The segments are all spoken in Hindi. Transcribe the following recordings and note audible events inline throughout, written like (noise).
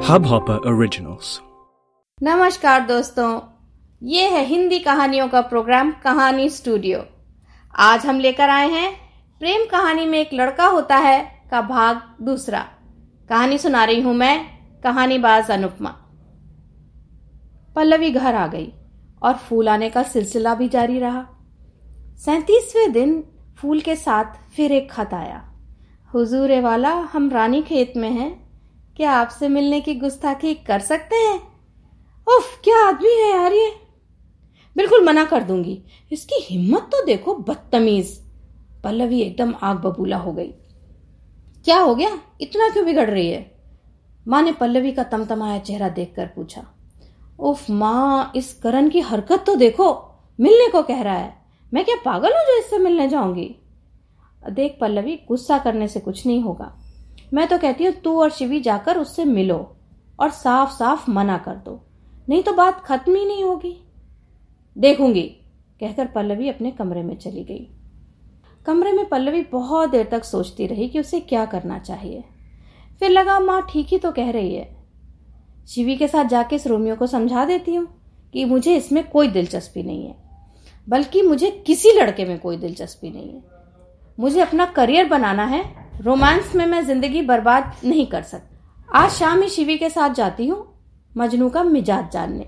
Hubhopper Originals. नमस्कार दोस्तों, ये है हिंदी कहानियों का प्रोग्राम कहानी स्टूडियो। आज हम लेकर आए हैं, प्रेम कहानी में एक लड़का होता है का भाग दूसरा। कहानी सुना रही हूँ मैं, कहानीबाज अनुपमा। पल्लवी घर आ गई और फूल आने का सिलसिला भी जारी रहा। सैतीसवें दिन फूल के साथ फिर एक खत आया। हुजूर वाला हम रानी खेत में हैं क्या आपसे मिलने की गुस्ताखी कर सकते हैं? उफ, क्या आदमी है यार ये। बिल्कुल मना कर दूँगी। इसकी हिम्मत तो देखो, बदतमीज। पल्लवी एकदम आग बबूला हो गई। क्या हो गया? इतना क्यों बिगड़ रही है? माँ ने पल्लवी का तमतमाया चेहरा देखकर पूछा। उफ, माँ, इस करण की हरकत तो देखो। मिलने को कह रहा है। मैं क्या पागल हूँ जो इससे मिलने जाऊँगी? देख पल्लवी, गुस्सा करने से कुछ नहीं होगा। मैं तो कहती हूँ, तू और शिवी जाकर उससे मिलो और साफ़ साफ़ मना कर दो। नहीं तो बात खत्म ही नहीं होगी। देखूँगी, कहकर पल्लवी अपने कमरे में चली गई। कमरे में पल्लवी बहुत देर तक सोचती रही कि उसे क्या करना चाहिए। फिर लगा, माँ, ठीक ही तो कह रही है। शिवी के साथ जाके इस रोमियो को समझा देती हूँ कि मुझे इसमें कोई दिलचस्पी नहीं है, बल्कि मुझे किसी लड़के में कोई दिलचस्पी नहीं है। मुझे अपना करियर बनाना है रोमांस में मैं ज़िंदगी बर्बाद नहीं कर सकती आज शाम ही शिवी के साथ जाती हूँ, मजनू का मिजाज जानने।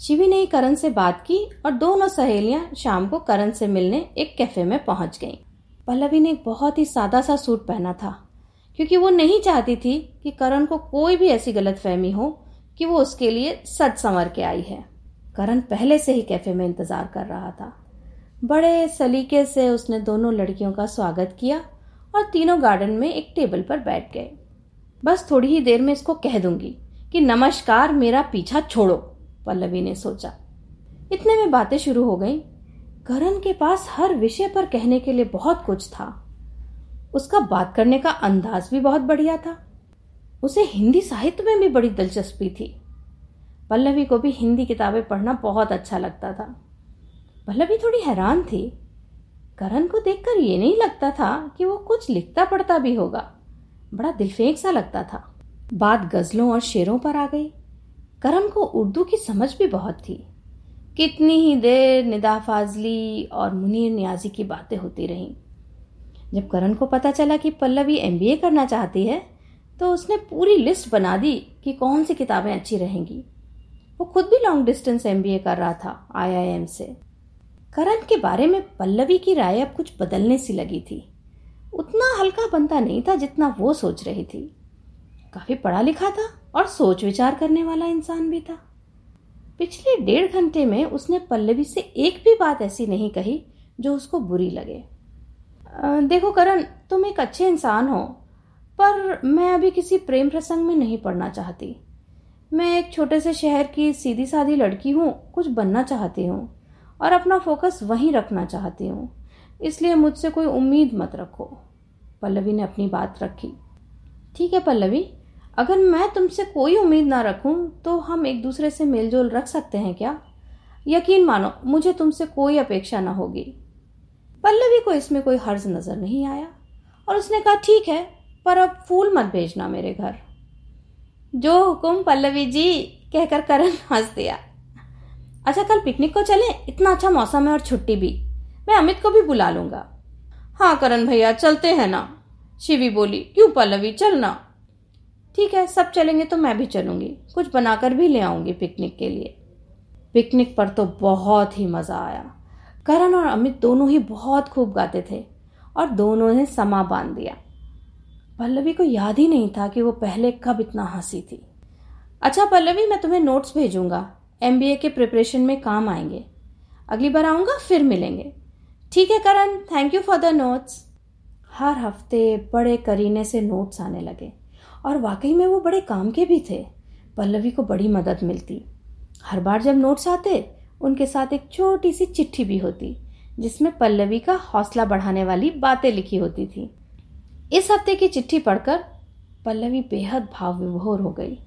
शिवी ने ही करण से बात की और दोनों सहेलियाँ शाम को करण से मिलने एक कैफ़े में पहुँच गईं। पल्लवी ने एक बहुत ही सादा सा सूट पहना था, क्योंकि वो नहीं चाहती थी कि करण को कोई भी ऐसी गलत फहमी हो कि वो उसके लिए सच संवर के आई है। करण पहले से ही कैफ़े में इंतज़ार कर रहा था। बड़े सलीके से उसने दोनों लड़कियों का स्वागत किया और तीनों गार्डन में एक टेबल पर बैठ गए। बस थोड़ी ही देर में इसको कह दूँगी कि नमस्कार, मेरा पीछा छोड़ो, पल्लवी ने सोचा। इतने में बातें शुरू हो गईं। करण के पास हर विषय पर कहने के लिए बहुत कुछ था। उसका बात करने का अंदाज भी बहुत बढ़िया था। उसे हिंदी साहित्य में भी बड़ी दिलचस्पी थी। पल्लवी को भी हिंदी किताबें पढ़ना बहुत अच्छा लगता था। पल्लवी थोड़ी हैरान थी करण को देखकर ये नहीं लगता था कि वो कुछ लिखता पढ़ता भी होगा। बड़ा दिलफेक सा लगता था। बात गजलों और शेरों पर आ गई। करण को उर्दू की समझ भी बहुत थी। कितनी ही देर निदा फाजली और मुनीर न्याजी की बातें होती रहीं। जब करण को पता चला कि पल्लवी एमबीए करना चाहती है तो उसने पूरी लिस्ट बना दी कि कौन सी किताबें अच्छी रहेंगी। वो खुद भी लॉन्ग डिस्टेंस एमबीए कर रहा था आईआईएम से। करण के बारे में पल्लवी की राय अब कुछ बदलने सी लगी थी। उतना हल्का बनता नहीं था जितना वो सोच रही थी। काफ़ी पढ़ा लिखा था और सोच विचार करने वाला इंसान भी था। पिछले डेढ़ घंटे में उसने पल्लवी से एक भी बात ऐसी नहीं कही जो उसको बुरी लगे। देखो करण, तुम एक अच्छे इंसान हो, पर मैं अभी किसी प्रेम प्रसंग में नहीं पढ़ना चाहती। मैं एक छोटे से शहर की सीधी साधी लड़की हूँ, कुछ बनना चाहती हूँ। और अपना फोकस वहीं रखना चाहती हूँ। इसलिए मुझसे कोई उम्मीद मत रखो। पल्लवी ने अपनी बात रखी। ठीक है पल्लवी, अगर मैं तुमसे कोई उम्मीद ना रखूँ तो हम एक दूसरे से मेलजोल रख सकते हैं क्या? यकीन मानो, मुझे तुमसे कोई अपेक्षा ना होगी। पल्लवी को इसमें कोई हर्ज नज़र नहीं आया और उसने कहा, ठीक है, पर अब फूल मत भेजना मेरे घर। जो हुक्म पल्लवी जी, कहकर करण हंस दिया। अच्छा कल पिकनिक को चले? इतना अच्छा मौसम है और छुट्टी भी। मैं अमित को भी बुला लूँगा। हाँ करण भैया, चलते हैं ना। शिवी बोली, क्यों पल्लवी? चलना ठीक है, सब चलेंगे तो मैं भी चलूँगी। कुछ बनाकर भी ले आऊँगी पिकनिक के लिए। पिकनिक पर तो बहुत ही मज़ा आया। करण और अमित दोनों ही बहुत खूब गाते थे और दोनों ने समा बाँध दिया। पल्लवी को याद ही नहीं था कि वो पहले कब इतना हँसी थी। अच्छा पल्लवी, मैं तुम्हें नोट्स भेजूँगा। एमबीए के प्रिपरेशन में काम आएँगे। अगली बार आऊँगा, फिर मिलेंगे। ठीक है, Karan. Thank you for the notes हर हफ़्ते बड़े करीने से नोट्स आने लगे। और वाकई में वो बड़े काम के भी थे। पल्लवी को बड़ी मदद मिलती। हर बार जब नोट्स आते, उनके साथ एक छोटी सी चिट्ठी भी होती, जिसमें पल्लवी का हौसला बढ़ाने वाली बातें लिखी होती थी। इस हफ़्ते की चिट्ठी पढ़कर पल्लवी बेहद भाव विभोर हो गई।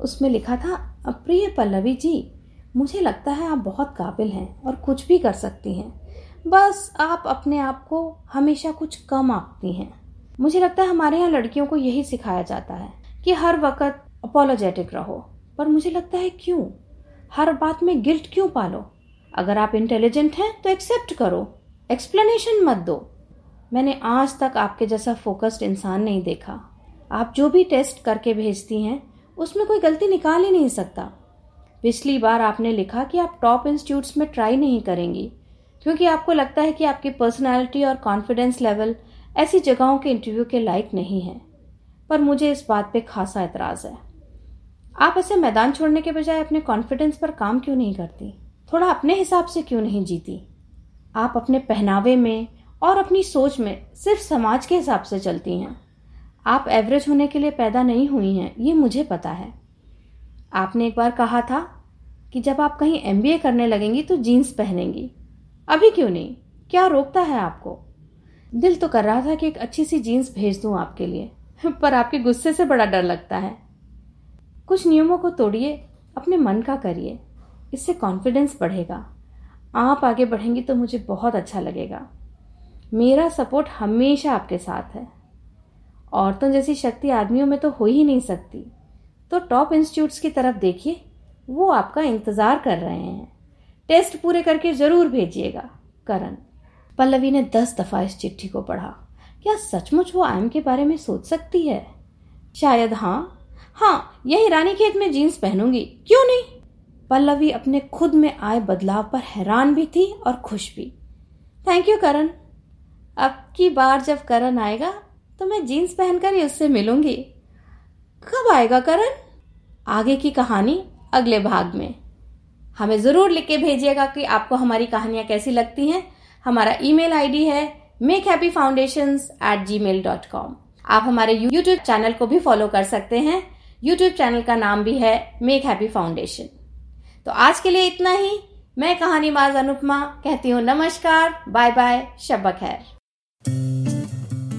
उसमें लिखा था प्रिय पल्लवी जी, मुझे लगता है आप बहुत काबिल हैं और कुछ भी कर सकती हैं। बस आप अपने आप को हमेशा कुछ कम आंकती हैं। मुझे लगता है हमारे यहाँ लड़कियों को यही सिखाया जाता है कि हर वक्त अपोलोजेटिक रहो। पर मुझे लगता है क्यों? हर बात में गिल्ट क्यों पालो? अगर आप इंटेलिजेंट हैं तो एक्सेप्ट करो। एक्सप्लेनेशन मत दो। मैंने आज तक आपके जैसा फोकस्ड इंसान नहीं देखा। आप जो भी टेस्ट करके भेजती हैं उसमें कोई गलती निकाल ही नहीं सकता। पिछली बार आपने लिखा कि आप टॉप इंस्टीट्यूट्स में ट्राई नहीं करेंगी, क्योंकि आपको लगता है कि आपकी पर्सनालिटी और कॉन्फिडेंस लेवल ऐसी जगहों के इंटरव्यू के लायक नहीं है। पर मुझे इस बात पे खासा एतराज़ है। आप ऐसे मैदान छोड़ने के बजाय अपने कॉन्फिडेंस पर काम क्यों नहीं करती? थोड़ा अपने हिसाब से क्यों नहीं जीती? आप अपने पहनावे में और अपनी सोच में सिर्फ़ समाज के हिसाब से चलती हैं। आप एवरेज होने के लिए पैदा नहीं हुई हैं, ये मुझे पता है। आपने एक बार कहा था कि जब आप कहीं एमबीए करने लगेंगी तो जीन्स पहनेंगी। अभी क्यों नहीं? क्या रोकता है आपको? दिल तो कर रहा था कि एक अच्छी सी जीन्स भेज दूँ आपके लिए, (laughs) पर आपके गुस्से से बड़ा डर लगता है। कुछ नियमों को तोड़िए, अपने मन का करिए, इससे कॉन्फिडेंस बढ़ेगा। आप आगे बढ़ेंगी तो मुझे बहुत अच्छा लगेगा। मेरा सपोर्ट हमेशा आपके साथ है। औरतों जैसी शक्ति आदमियों में तो हो ही नहीं सकती। तो टॉप इंस्टीट्यूट्स की तरफ़ देखिए, वो आपका इंतज़ार कर रहे हैं। टेस्ट पूरे करके ज़रूर भेजिएगा, करण। पल्लवी ने दस दफ़ा इस चिट्ठी को पढ़ा। क्या सचमुच वो आयम के बारे में सोच सकती है? शायद हाँ। हाँ यही रानी खेत में जीन्स पहनूँगी। क्यों नहीं? पल्लवी अपने खुद में आए बदलाव पर हैरान भी थी और खुश भी। Thank you Karan. अब की बार जब करण आएगा तो मैं जीन्स पहनकर ही उससे मिलूँगी। कब आएगा करण? आगे की कहानी अगले भाग में। हमें ज़रूर लिख के भेजिएगा कि आपको हमारी कहानियाँ कैसी लगती हैं। हमारा ईमेल आईडी है make happy foundation at Gmail dot com आप हमारे यूट्यूब चैनल को भी फॉलो कर सकते हैं। यूट्यूब चैनल का नाम भी है मेक हैप्पी फाउंडेशन तो आज के लिए इतना ही। मैं कहानी बाज अनुपमा कहती हूँ नमस्कार। Bye bye. शब खैर